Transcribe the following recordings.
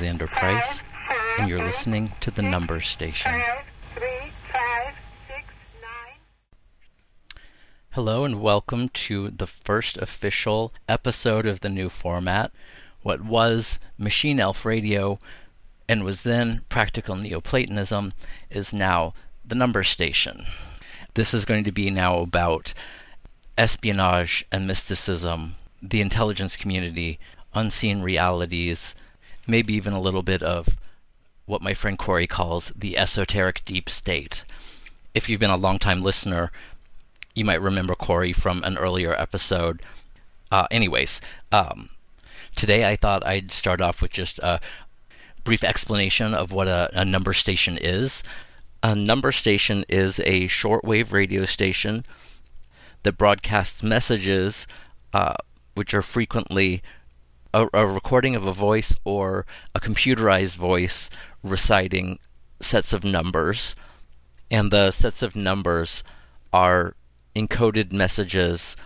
Alexander Price, and you're listening to The Number Station. Hello, and welcome to the first official episode of the new format. What was Machine Elf Radio and was then Practical Neoplatonism is now The Number Station. This is going to be now about espionage and mysticism, the intelligence community, unseen realities, maybe even a little bit of what my friend Corey calls the esoteric deep state. If you've been a long-time listener, you might remember Corey from an earlier episode. Uh, anyways, um, today I thought I'd start off with just a brief explanation of what a, a number station is. A number station is a shortwave radio station that broadcasts messages, uh, which are frequently a, a recording of a voice or a computerized voice reciting sets of numbers. And the sets of numbers are encoded messages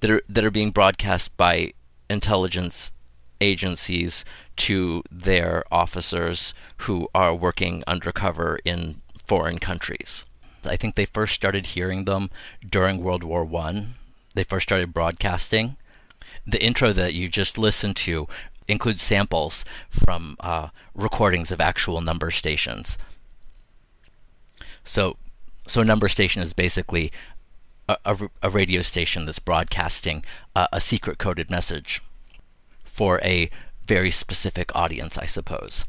that are that are being broadcast by intelligence agencies to their officers who are working undercover in foreign countries. I think they first started hearing them during World War One. They first started broadcasting. The intro that you just listened to includes samples from uh, recordings of actual number stations. So, so a number station is basically a, a, a radio station that's broadcasting uh, a secret coded message for a very specific audience, I suppose.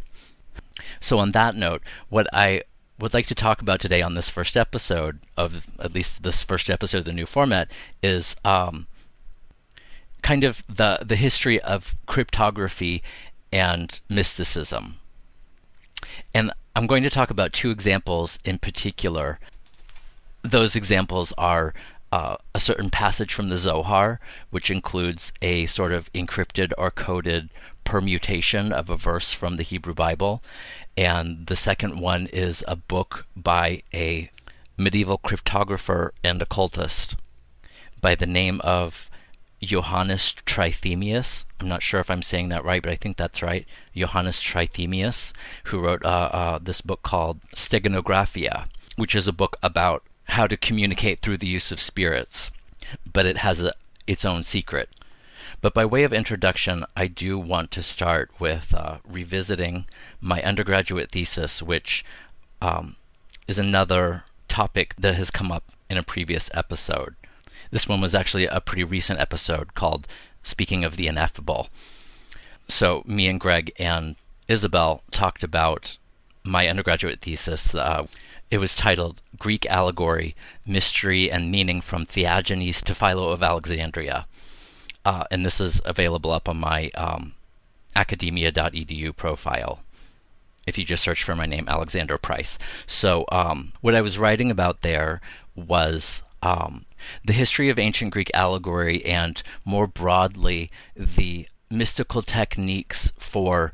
So, on that note, what I would like to talk about today on this first episode of at least this first episode of the new format is um, kind of the the history of cryptography and mysticism. And I'm going to talk about two examples in particular. Those examples are uh, a certain passage from the Zohar, which includes a sort of encrypted or coded permutation of a verse from the Hebrew Bible. And the second one is a book by a medieval cryptographer and occultist by the name of Johannes Trithemius. I'm not sure if I'm saying that right, but I think that's right. Johannes Trithemius, who wrote uh, uh, this book called Steganographia, which is a book about how to communicate through the use of spirits, but it has a, its own secret. But by way of introduction, I do want to start with uh, revisiting my undergraduate thesis, which um, is another topic that has come up in a previous episode. This one was actually a pretty recent episode called Speaking of the Ineffable. So, me and Greg and Isabel talked about my undergraduate thesis. Uh, it was titled Greek Allegory Mystery and Meaning from Theagenes to Philo of Alexandria. Uh, and this is available up on my um, academia.edu profile if you just search for my name, Alexander Price. So, um, what I was writing about there was um, the history of ancient Greek allegory and more broadly the mystical techniques for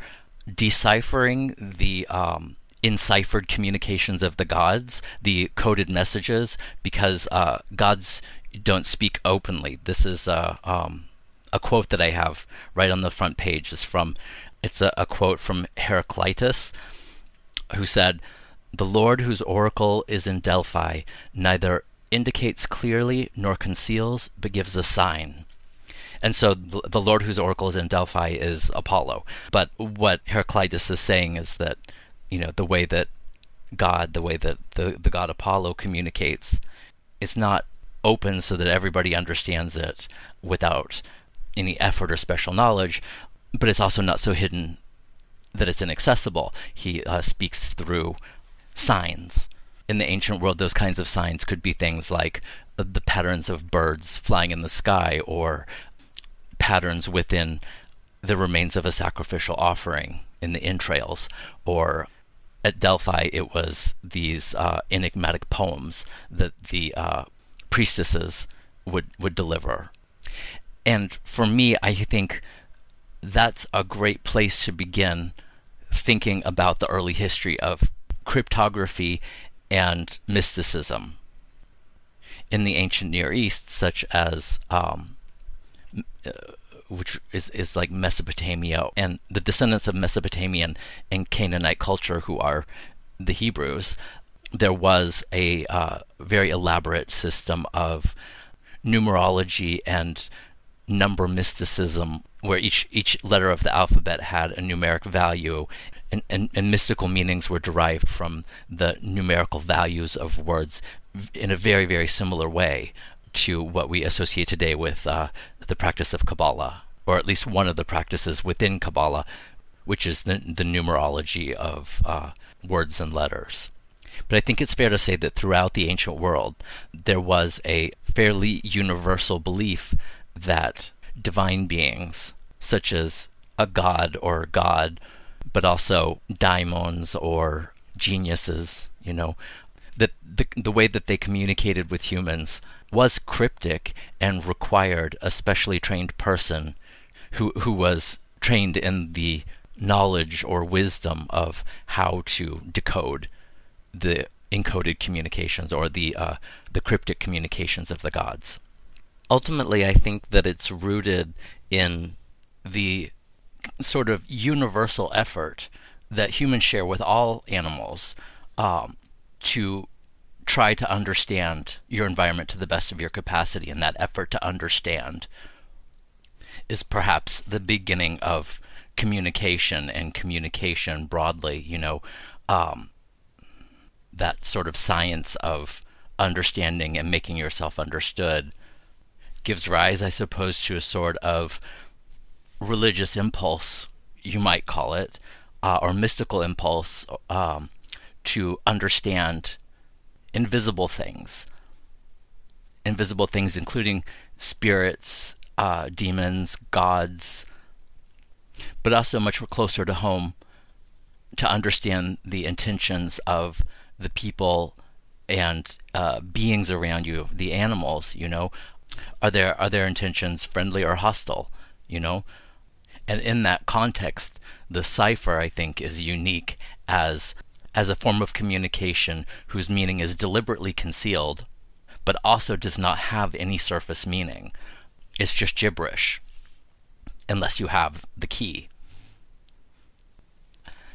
deciphering the um, enciphered communications of the gods, the coded messages, because uh, gods don't speak openly. This is a, um, a quote that I have right on the front page. is from it's a, a quote from Heraclitus, who said, "The Lord whose oracle is in Delphi neither indicates clearly nor conceals, but gives a sign." And so the, the Lord whose oracle is in Delphi is Apollo. But what Heraclitus is saying is that you know the way that God, the way that the the god Apollo communicates, it's not open so that everybody understands it without any effort or special knowledge, but it's also not so hidden that it's inaccessible. He uh, speaks through signs. In the ancient world, those kinds of signs could be things like the patterns of birds flying in the sky or patterns within the remains of a sacrificial offering in the entrails or at Delphi, it was these uh, enigmatic poems that the uh, priestesses would would deliver. And for me, I think that's a great place to begin thinking about the early history of cryptography and mysticism. In the ancient Near East, such as um, uh, which is, is like Mesopotamia and the descendants of Mesopotamian and Canaanite culture, who are the Hebrews, there was a uh, very elaborate system of numerology and number mysticism where each each letter of the alphabet had a numeric value and, and, and, mystical meanings were derived from the numerical values of words in a very very similar way to what we associate today with uh, the practice of Kabbalah, or at least one of the practices within Kabbalah, which is the, the numerology of uh, words and letters. But I think it's fair to say that throughout the ancient world, there was a fairly universal belief that divine beings, such as a god or god, but also daimons or geniuses, you know, that the, the way that they communicated with humans was cryptic and required a specially trained person who, who was trained in the knowledge or wisdom of how to decode the encoded communications or the uh, the cryptic communications of the gods. Ultimately, I think that it's rooted in the sort of universal effort that humans share with all animals um, to try to understand your environment to the best of your capacity, and that effort to understand is perhaps the beginning of communication and communication broadly. You know, um, that sort of science of understanding and making yourself understood gives rise, I suppose, to a sort of religious impulse, you might call it, uh, or mystical impulse um, to understand invisible things. Invisible things, including spirits, uh, demons, gods, but also much closer to home to understand the intentions of the people and uh, beings around you, the animals, you know, are their are their intentions friendly or hostile, you know? And in that context, the cipher I think is unique as as a form of communication whose meaning is deliberately concealed, but also does not have any surface meaning. It's just gibberish, unless you have the key.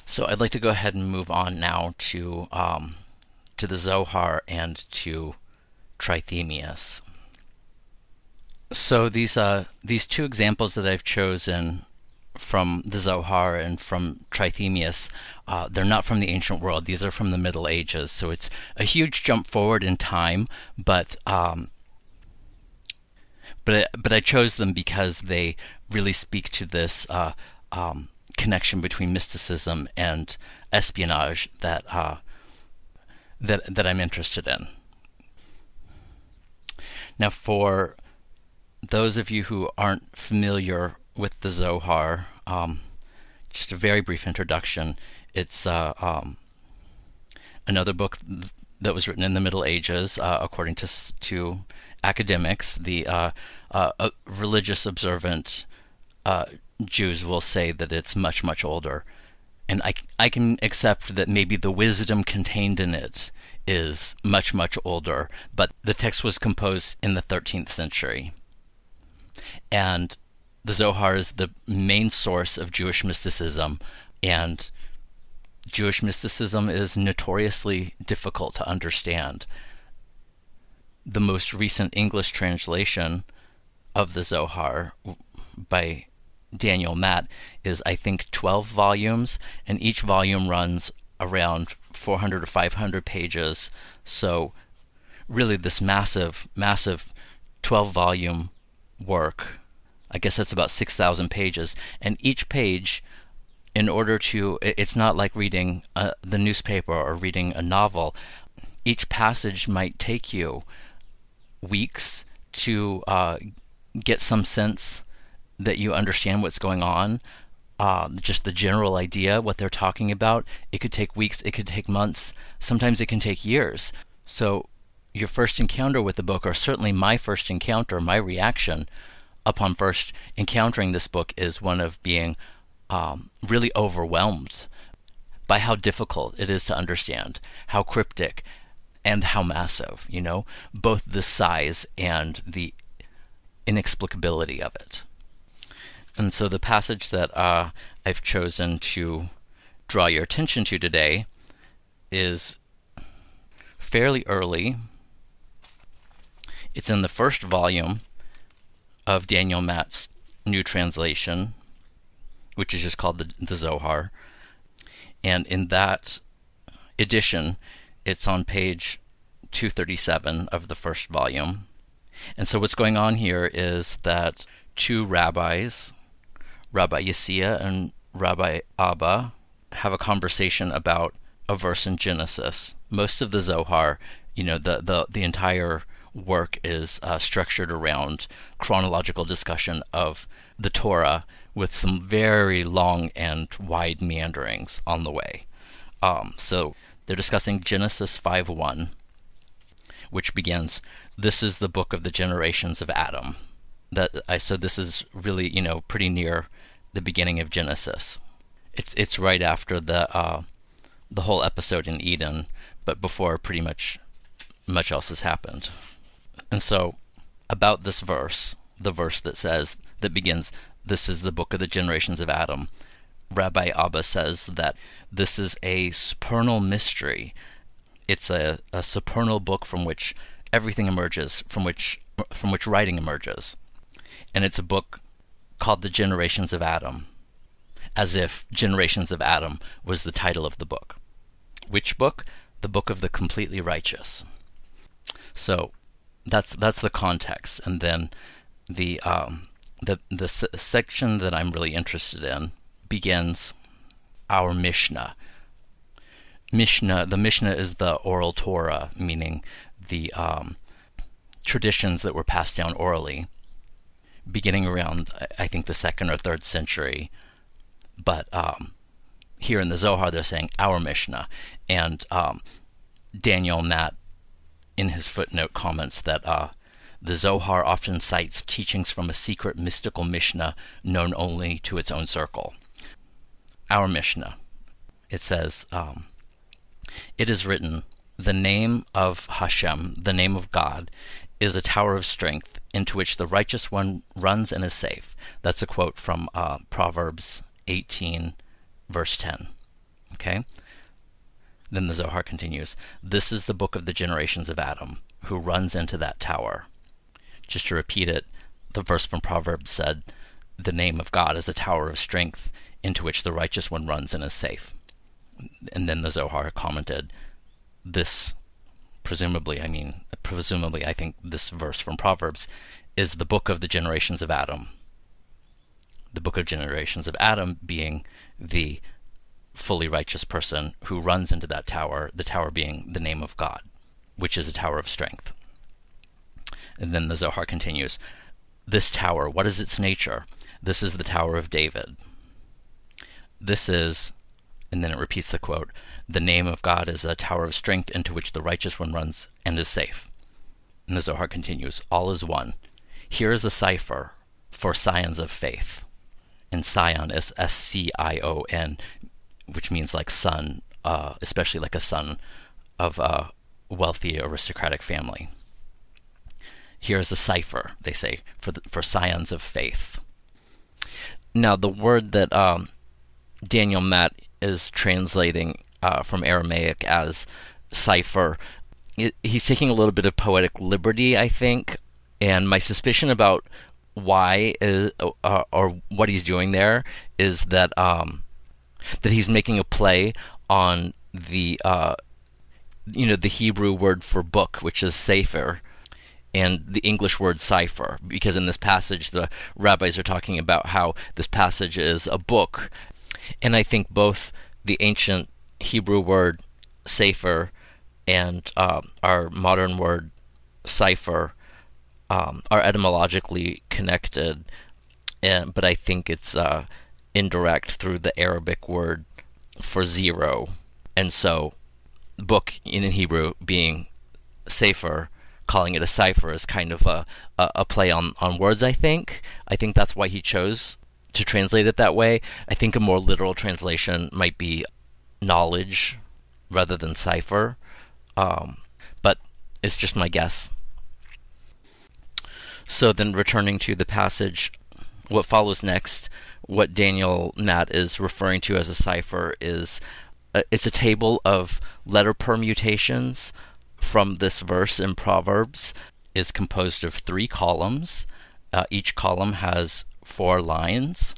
So I'd like to go ahead and move on now to um, to the Zohar and to Trithemius. So these uh, these two examples that I've chosen from the Zohar and from Trithemius, uh, they're not from the ancient world. These are from the Middle Ages. So it's a huge jump forward in time, but um, but but I chose them because they really speak to this uh, um, connection between mysticism and espionage that uh, that that I'm interested in. Now, for those of you who aren't familiar with the Zohar, um, just a very brief introduction. It's uh, um, another book that was written in the Middle Ages, uh, according to to academics. The uh, uh religious observant uh, Jews will say that it's much much older, and I I can accept that maybe the wisdom contained in it is much much older, but the text was composed in the 13th century, and the Zohar is the main source of Jewish mysticism, and Jewish mysticism is notoriously difficult to understand. The most recent English translation of the Zohar by Daniel Matt is, I think, 12 volumes, and each volume runs around 400 or 500 pages. So, really, this massive, massive 12 volume work I guess that's about 6,000 pages. And each page, in order to, it's not like reading uh, the newspaper or reading a novel. Each passage might take you weeks to uh, get some sense that you understand what's going on. Uh, just the general idea, what they're talking about. It could take weeks, it could take months, sometimes it can take years. So, your first encounter with the book, or certainly my first encounter, my reaction, upon first encountering this book is one of being um, really overwhelmed by how difficult it is to understand, how cryptic, and how massive, you know, both the size and the inexplicability of it. And so the passage that uh, I've chosen to draw your attention to today is fairly early. It's in the first volume of Daniel Matt's new translation, which is just called the, the Zohar. And in that edition, it's on page 237 of the first volume. And so what's going on here is that two rabbis, Rabbi Yisia and Rabbi Abba, have a conversation about a verse in Genesis. Most of the Zohar, you know, the the, the entire work is uh, structured around chronological discussion of the Torah with some very long and wide meanderings on the way. Um, so they're discussing Genesis 5:1, which begins, "This is the book of the generations of Adam." That I so this is really you know pretty near the beginning of Genesis. It's it's right after the uh, the whole episode in Eden, but before pretty much much else has happened. And so, about this verse, the verse that says, that begins, This is the book of the generations of Adam, Rabbi Abba says that this is a supernal mystery. It's a, a supernal book from which everything emerges, from which from which writing emerges. And it's a book called The Generations of Adam, as if Generations of Adam was the title of the book. Which book? The book of the completely righteous. So that's that's the context, and then the um, the the s- section that I'm really interested in begins our Mishnah. Mishnah, the Mishnah is the oral Torah, meaning the um, traditions that were passed down orally, beginning around I think the second or third century. But um, here in the Zohar, they're saying our Mishnah, and um, Daniel Matt in his footnote comments that uh, the Zohar often cites teachings from a secret mystical Mishnah known only to its own circle. Our Mishnah, it says, um, it is written, the name of Hashem, the name of God, is a tower of strength into which the righteous one runs and is safe. That's a quote from uh, Proverbs 18, verse 10. Okay? Then the Zohar continues This is the book of the generations of Adam, who runs into that tower. Just to repeat it, the verse from Proverbs said, The name of God is a tower of strength into which the righteous one runs and is safe. And then the Zohar commented, This, presumably, I mean, presumably, I think this verse from Proverbs is the book of the generations of Adam. The book of generations of Adam being the fully righteous person who runs into that tower, the tower being the name of God, which is a tower of strength. And then the Zohar continues This tower, what is its nature? This is the Tower of David. This is, and then it repeats the quote The name of God is a tower of strength into which the righteous one runs and is safe. And the Zohar continues All is one. Here is a cipher for scions of faith. And scion is S C I O N, which means like son, uh, especially like a son of a wealthy aristocratic family. Here is a cipher, they say, for the, for scions of faith. Now, the word that um, Daniel Matt is translating uh, from Aramaic as cipher, he's taking a little bit of poetic liberty, I think. And my suspicion about why is, uh, or what he's doing there is that um, that he's making a play on the uh, you know the Hebrew word for book, which is sefer, and the English word cipher, because in this passage the rabbis are talking about how this passage is a book, and I think both the ancient Hebrew word sefer and uh, our modern word cipher um, are etymologically connected, and, but I think it's uh, indirect through the Arabic word for zero. And so, book in Hebrew being sefer, calling it a cipher is kind of a, a, a, play on, on words, I think. I think that's why he chose to translate it that way. I think a more literal translation might be knowledge rather than cipher. Um, but it's just my guess. So then, returning to the passage what follows next, what Daniel Matt is referring to as a cipher, is a, it's a table of letter permutations from this verse in Proverbs. is composed of three columns. Uh, each column has four lines,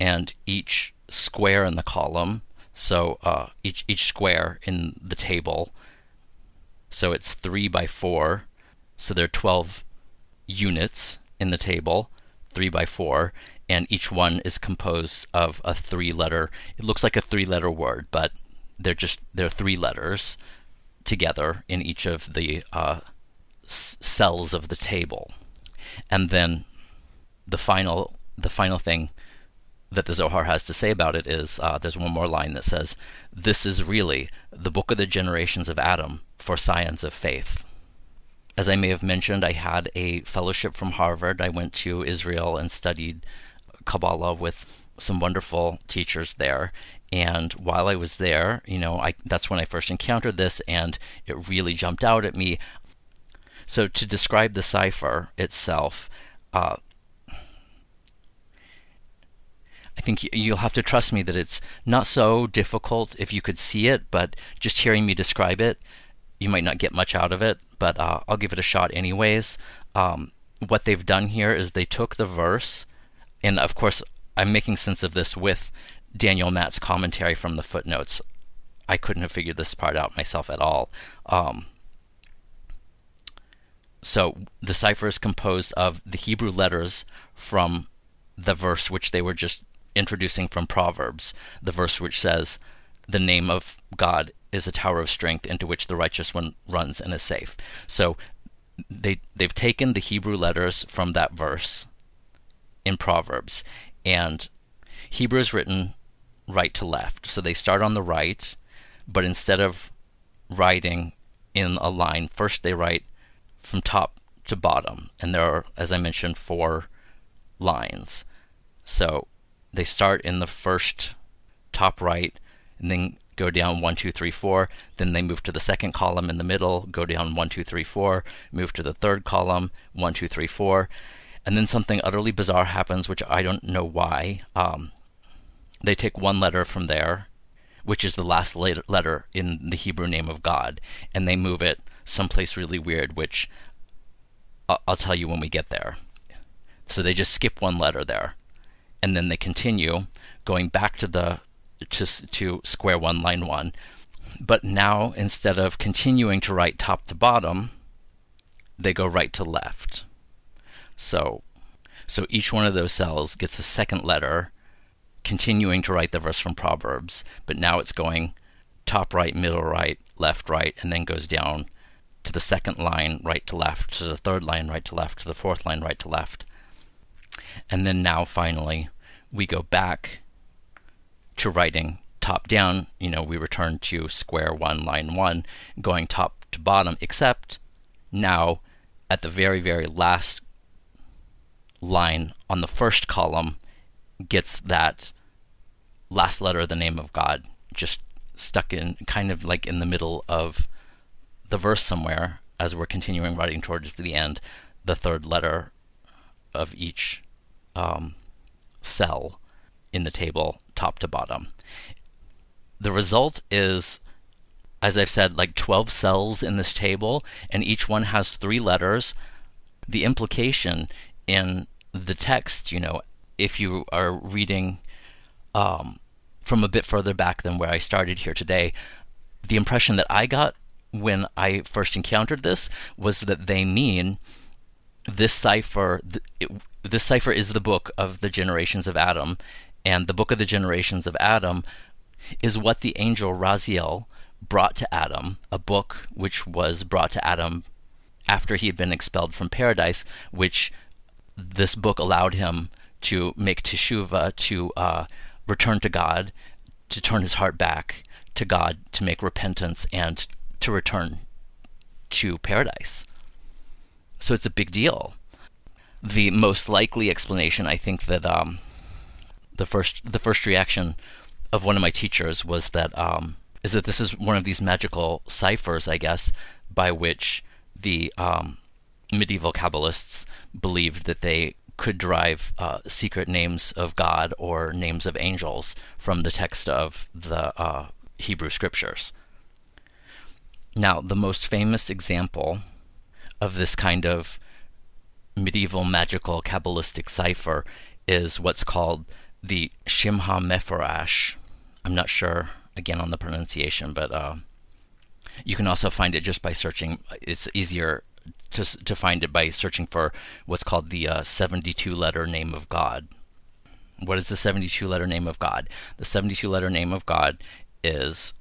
and each square in the column. So uh, each each square in the table. So it's three by four. So there are twelve units in the table, three by four, and each one is composed of a three-letter. It looks like a three-letter word, but they're just they're three letters together in each of the uh, s- cells of the table, and then the final the final thing that the Zohar has to say about it is uh, there's one more line that says, This is really the book of the generations of Adam for scions of faith. As I may have mentioned, I had a fellowship from Harvard. I went to Israel and studied Kabbalah with some wonderful teachers there. And while I was there, you know, I, that's when I first encountered this, and it really jumped out at me. So, to describe the cipher itself, uh, I think you'll have to trust me that it's not so difficult if you could see it, but just hearing me describe it, you might not get much out of it, but uh, I'll give it a shot anyways. Um, what they've done here is they took the verse, and of course, I'm making sense of this with Daniel Matt's commentary from the footnotes. I couldn't have figured this part out myself at all. Um, so the cipher is composed of the Hebrew letters from the verse which they were just introducing from Proverbs, the verse which says, The name of God is a tower of strength into which the righteous one runs and is safe. So they they've taken the Hebrew letters from that verse in Proverbs, and Hebrew is written right to left. So they start on the right, but instead of writing in a line, first they write from top to bottom, and there are, as I mentioned, four lines. So they start in the first top right and then go down one, two, three, four. Then they move to the second column in the middle, go down one, two, three, four, move to the third column, one, two, three, four. And then something utterly bizarre happens, which I don't know why. Um, they take one letter from there, which is the last letter in the Hebrew name of God, and they move it someplace really weird, which I'll tell you when we get there. So they just skip one letter there and then they continue going back to the to, to square one line one. But now instead of continuing to write top to bottom they go right to left. So so each one of those cells gets a second letter continuing to write the verse from proverbs but now it's going top right middle right left right and then goes down to the second line right to left to the third line right to left to the fourth line right to left. And then now finally we go back to writing top down, you know, we return to square one, line one, going top to bottom, except now at the very, very last line on the first column gets that last letter of the name of God just stuck in kind of like in the middle of the verse somewhere as we're continuing writing towards the end, the third letter of each um, cell in the table, top to bottom. The result is, as I've said, like 12 cells in this table, and each one has three letters. The implication in the text, you know, if you are reading um, from a bit further back than where I started here today, the impression that I got when I first encountered this was that they mean this cipher. It, this cipher is the book of the generations of Adam, and the book of the generations of Adam is what the angel Raziel brought to Adam, a book which was brought to Adam after he had been expelled from paradise, which this book allowed him to make teshuvah, to uh, return to God, to turn his heart back to God, to make repentance, and to return to paradise. So it's a big deal the most likely explanation, I think that um, the first the first reaction of one of my teachers was that um, is that this is one of these magical ciphers, I guess, by which the um, medieval Kabbalists believed that they could derive uh, secret names of God or names of angels from the text of the uh, Hebrew scriptures. Now, the most famous example of this kind of medieval magical Kabbalistic cipher is what's called the Shem HaMephorash. I'm not sure, again, on the pronunciation, but uh, you can also find it just by searching. It's easier to, to find it by searching for what's called the uh, 72 letter name of God. What is the 72 letter name of God? The 72 letter name of God is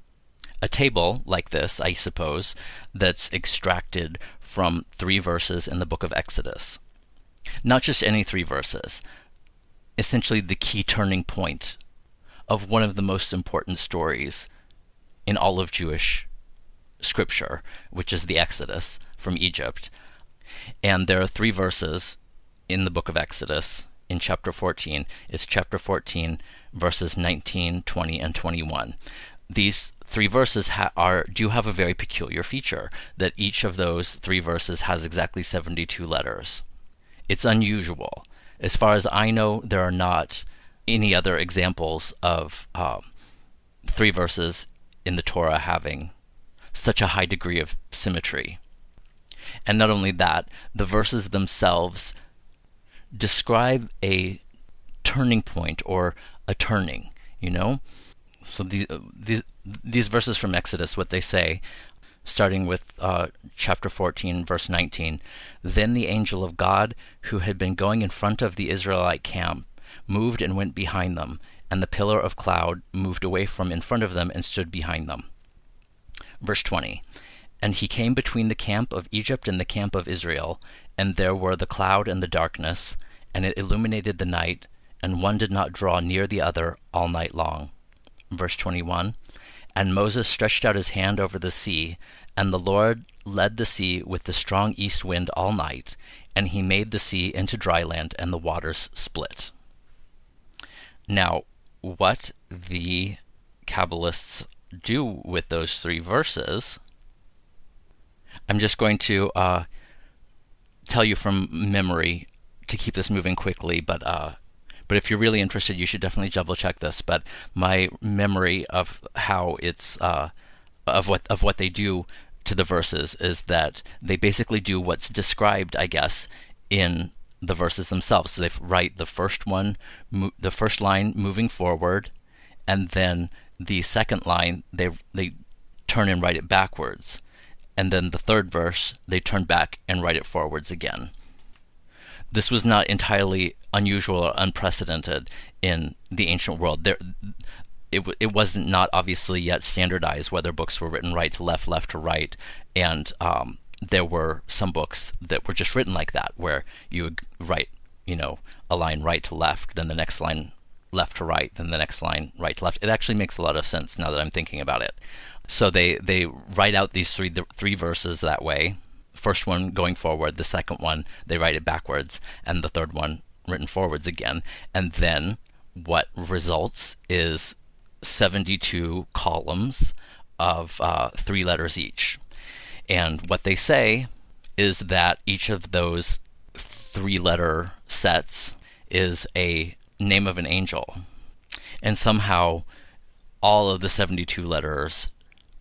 a table like this, I suppose, that's extracted from three verses in the book of Exodus. Not just any three verses, essentially the key turning point of one of the most important stories in all of Jewish scripture, which is the Exodus from Egypt. And there are three verses in the book of Exodus in chapter 14. It's chapter 14, verses 19, 20, and 21. These three verses ha- are do have a very peculiar feature that each of those three verses has exactly 72 letters. It's unusual. As far as I know, there are not any other examples of uh, three verses in the Torah having such a high degree of symmetry. And not only that, the verses themselves describe a turning point or a turning, you know? So uh, these verses from Exodus, what they say, starting with uh, chapter 14, verse 19 Then the angel of God, who had been going in front of the Israelite camp, moved and went behind them, and the pillar of cloud moved away from in front of them and stood behind them. Verse 20 And he came between the camp of Egypt and the camp of Israel, and there were the cloud and the darkness, and it illuminated the night, and one did not draw near the other all night long. Verse 21 And Moses stretched out his hand over the sea, and the Lord led the sea with the strong east wind all night, and he made the sea into dry land, and the waters split. Now, what the Kabbalists do with those three verses, I'm just going to uh, tell you from memory to keep this moving quickly, but uh, but if you're really interested, you should definitely double check this. But my memory of how it's uh, of what of what they do to the verses is that they basically do what's described, I guess, in the verses themselves. So they write the first one, mo- the first line moving forward, and then the second line they they turn and write it backwards, and then the third verse they turn back and write it forwards again. This was not entirely unusual or unprecedented in the ancient world. There, it, it wasn't not obviously yet standardized whether books were written right to left, left to right, and um, there were some books that were just written like that, where you would write, you know, a line right to left, then the next line left to right, then the next line right to left. It actually makes a lot of sense now that I'm thinking about it. So they they write out these three the three verses that way, first one going forward, the second one they write it backwards, and the third one written forwards again. And then what results is 72 columns of uh, three letters each. And what they say is that each of those three letter sets is a name of an angel. And somehow all of the 72 letters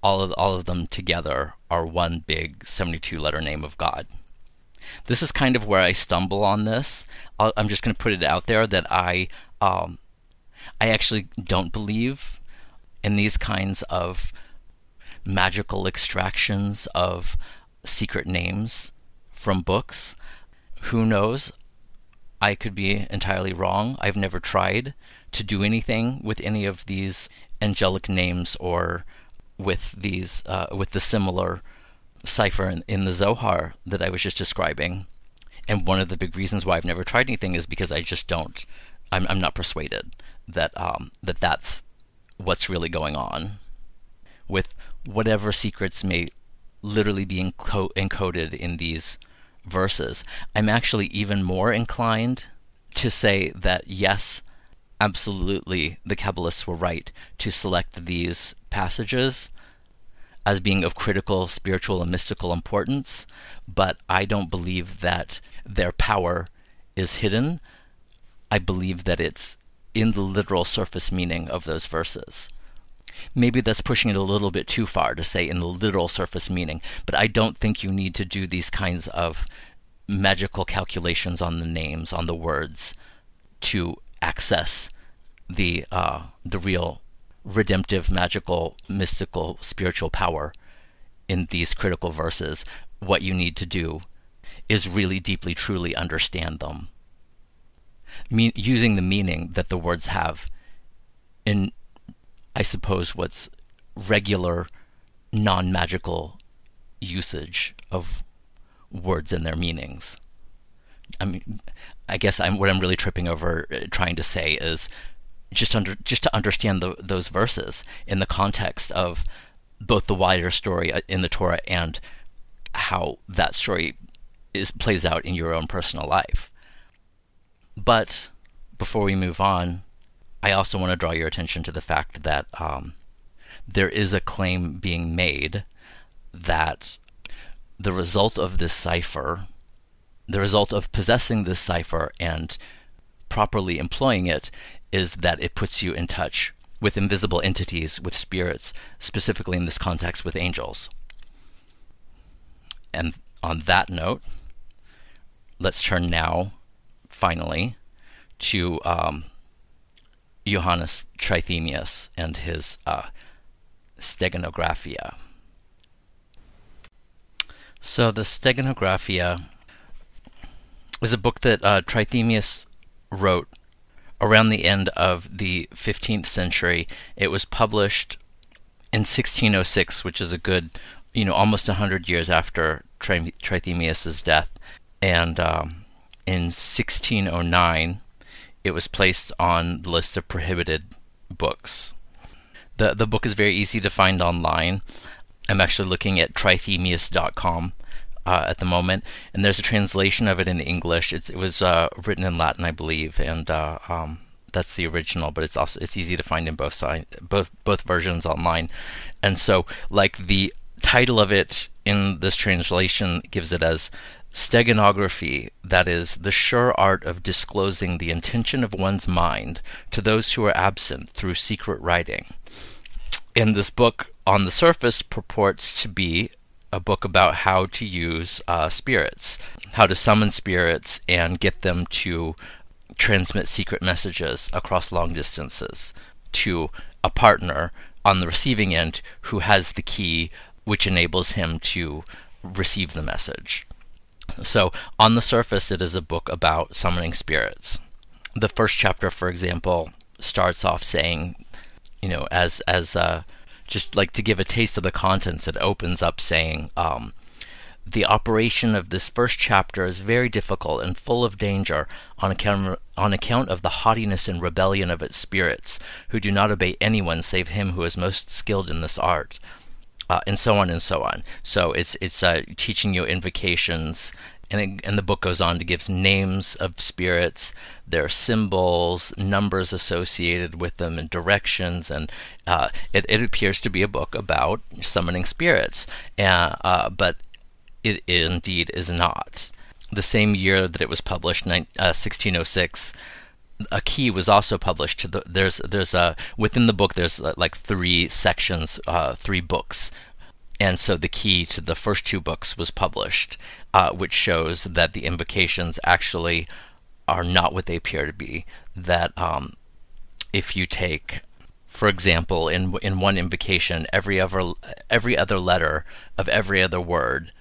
all of all of them together are one big 72 letter name of God. This is kind of where I stumble on this. i am just going to put it out there that I um, I actually don't believe in these kinds of magical extractions of secret names from books. Who knows? I could be entirely wrong. I've never tried to do anything with any of these angelic names or with these uh, with the similar cipher in, in the Zohar that I was just describing. And one of the big reasons why I've never tried anything is because I just don't. I'm I'm not persuaded that um, that that's what's really going on with whatever secrets may literally be enco- encoded in these verses. I'm actually even more inclined to say that yes, absolutely, the Kabbalists were right to select these passages as being of critical spiritual and mystical importance, but I don't believe that their power is hidden, I believe that it's in the literal surface meaning of those verses. Maybe that's pushing it a little bit too far to say in the literal surface meaning, but I don't think you need to do these kinds of magical calculations on the names, on the words, to access the uh, the real redemptive, magical, mystical, spiritual power in these critical verses. What you need to do is really deeply, truly understand them, Me- using the meaning that the words have in, I suppose, what's regular, non magical usage of words and their meanings. I mean, I guess I'm, what I'm really tripping over uh, trying to say is just under just to understand the, those verses in the context of both the wider story uh, in the Torah and how that story is plays out in your own personal life. But before we move on, I also want to draw your attention to the fact that um, there is a claim being made that the result of this cipher, the result of possessing this cipher and properly employing it, is that it puts you in touch with invisible entities, with spirits, specifically in this context with angels. And on that note, let's turn now, finally, to um, Johannes Trithemius and his uh, Steganographia. So, the Steganographia is a book that uh, Trithemius wrote around the end of the 15th century. It was published in 1606, which is a good, you know, almost 100 years after Tri- Trithemius's death. And um, in 1609, it was placed on the list of prohibited books. The, the book is very easy to find online. I'm actually looking at trithemius.com uh, at the moment, and there's a translation of it in English. It's, it was uh, written in Latin, I believe, and uh, um, that's the original. But it's also it's easy to find in both side, both both versions online. And so, like the title of it in this translation gives it as steganography, that is, the sure art of disclosing the intention of one's mind to those who are absent through secret writing. And this book, on the surface, purports to be a book about how to use uh, spirits, how to summon spirits and get them to transmit secret messages across long distances to a partner on the receiving end who has the key which enables him to receive the message. So, on the surface, it is a book about summoning spirits. The first chapter, for example, starts off saying, you know, as as uh, just like to give a taste of the contents, it opens up saying, um, the operation of this first chapter is very difficult and full of danger on account, on account of the haughtiness and rebellion of its spirits, who do not obey anyone save him who is most skilled in this art. Uh, and so on and so on. So it's it's uh, teaching you invocations, and it, and the book goes on to give names of spirits, their symbols, numbers associated with them, and directions. And uh, it it appears to be a book about summoning spirits, uh, uh, but it indeed is not. The same year that it was published, 1606 uh, a key was also published there's there's a within the book there's uh, like three sections uh, three books and so the key to the first two books was published uh, which shows that the invocations actually are not what they appear to be. That um, if you take for example in in one invocation every other every other letter of every other word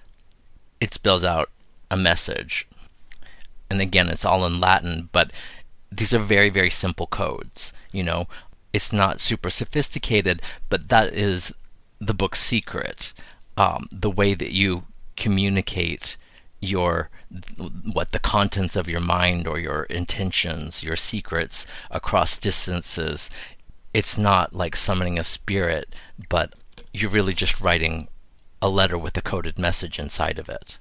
it spells out a message. And again it's all in latin but these are very very simple codes you know? It's not super sophisticated but that is the book's secret um, the way that you communicate your what the contents of your mind or your intentions your secrets across distances it's not like summoning a spirit but you're really just writing a letter with a coded message inside of it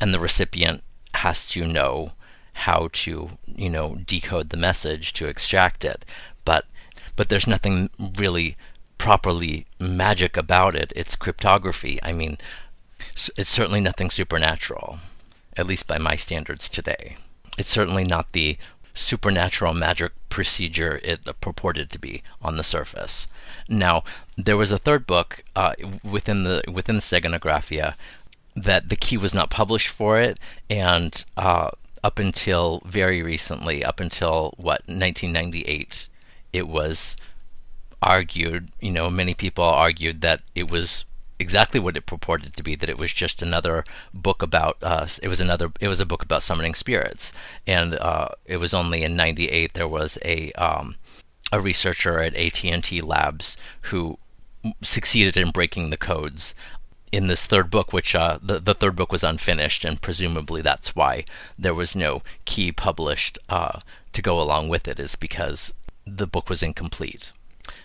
and the recipient has to know how to, you know, decode the message to extract it. But but there's nothing really properly magic about it. It's cryptography. I mean, it's certainly nothing supernatural, at least by my standards today. It's certainly not the supernatural magic procedure it purported to be on the surface. Now, there was a third book uh, within the within the Steganographia that the key was not published for it, and uh, up until very recently, up until what 1998, it was argued. You know, many people argued that it was exactly what it purported to be that it was just another book about uh, it was another it was a book about summoning spirits and uh, it was only in 98 there was a um, a researcher at AT&T Labs who succeeded in breaking the codes in this third book which uh, the, the third book was unfinished and presumably that's why there was no key published uh, to go along with it is because the book was incomplete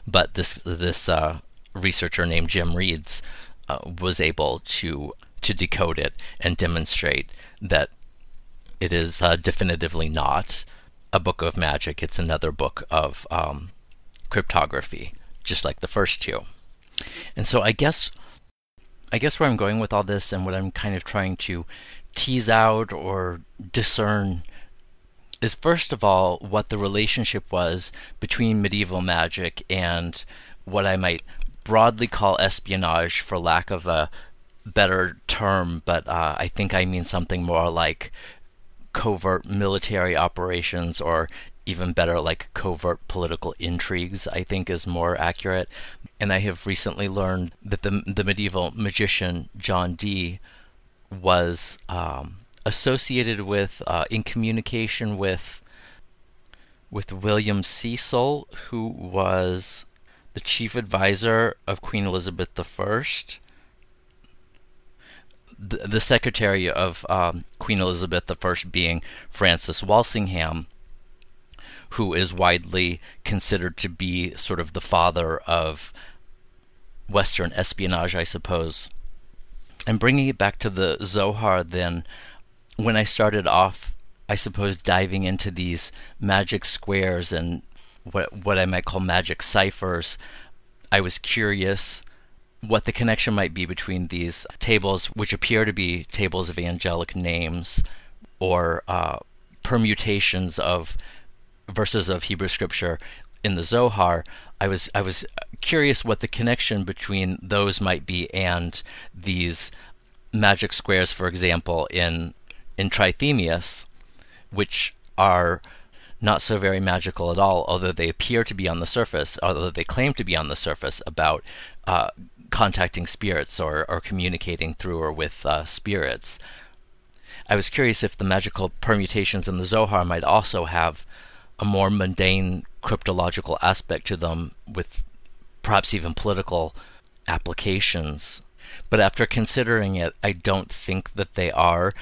but this this uh, researcher named Jim Reeds uh, was able to to decode it and demonstrate that it is uh, definitively not a book of magic. It's another book of um, cryptography, just like the first two. And so I guess I guess where I'm going with all this and what I'm kind of trying to tease out or discern is first of all what the relationship was between medieval magic and what I might broadly call espionage for lack of a better term, but uh, I think I mean something more like covert military operations or even better like covert political intrigues i think is more accurate. And i have recently learned that the the medieval magician john dee was um, associated with uh, in communication with with william cecil who was the chief advisor of Queen Elizabeth I, the, the secretary of um, Queen Elizabeth I being Francis Walsingham, who is widely considered to be sort of the father of Western espionage, I suppose. And bringing it back to the Zohar, then, when I started off, I suppose, diving into these magic squares and what what I might call magic ciphers. I was curious what the connection might be between these tables, which appear to be tables of angelic names or uh, permutations of verses of Hebrew scripture in the Zohar. I was I was curious what the connection between those might be and these magic squares, for example, in in Trithemius, which are not so very magical at all, although they appear to be on the surface, although they claim to be on the surface about uh, contacting spirits or, or communicating through or with uh, spirits. I was curious if the magical permutations in the Zohar might also have a more mundane cryptological aspect to them, with perhaps even political applications. But after considering it, I don't think that they are.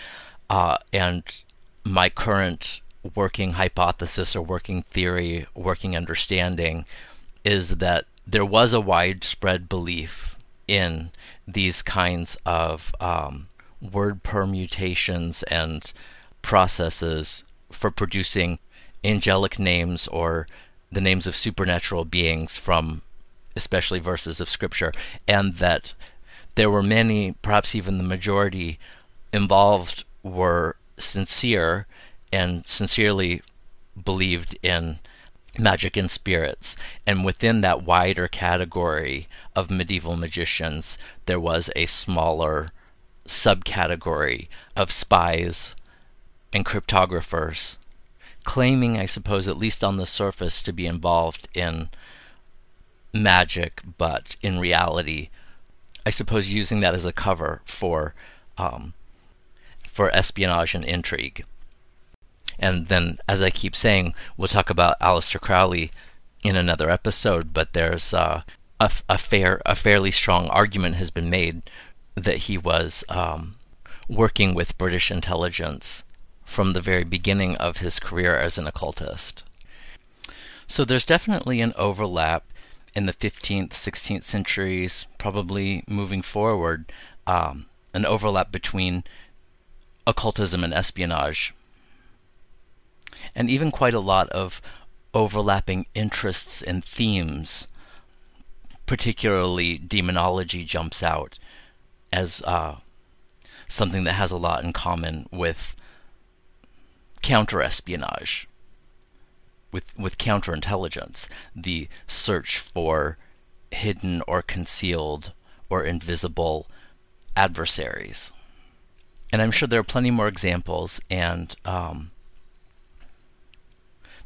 Uh, and my current working hypothesis or working theory, working understanding is that there was a widespread belief in these kinds of um, word permutations and processes for producing angelic names or the names of supernatural beings from especially verses of scripture, and that there were many, perhaps even the majority, involved were sincere and sincerely believed in magic and spirits. And within that wider category of medieval magicians, there was a smaller subcategory of spies and cryptographers, claiming, I suppose, at least on the surface, to be involved in magic, but in reality, I suppose using that as a cover for um, for espionage and intrigue. And then, as I keep saying, we'll talk about Aleister Crowley in another episode. But there's uh, a, a fair, a fairly strong argument has been made that he was um, working with British intelligence from the very beginning of his career as an occultist. So there's definitely an overlap in the 15th, 16th centuries, probably moving forward, um, an overlap between occultism and espionage and even quite a lot of overlapping interests and themes. Particularly, demonology jumps out as uh, something that has a lot in common with counterespionage, with with counterintelligence, the search for hidden or concealed or invisible adversaries. And I'm sure there are plenty more examples, and um,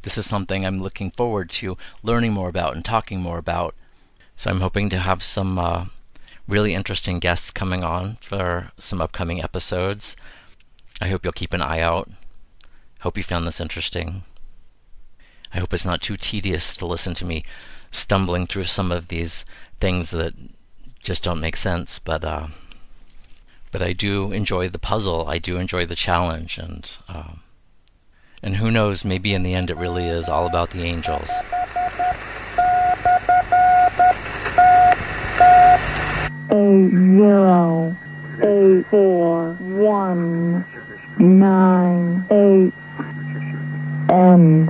this is something I'm looking forward to learning more about and talking more about. So I'm hoping to have some uh, really interesting guests coming on for some upcoming episodes. I hope you'll keep an eye out. Hope you found this interesting. I hope it's not too tedious to listen to me stumbling through some of these things that just don't make sense, but uh, but I do enjoy the puzzle. I do enjoy the challenge, and uh, and who knows? Maybe in the end, it really is all about the angels. eight zero eight four one nine eight end.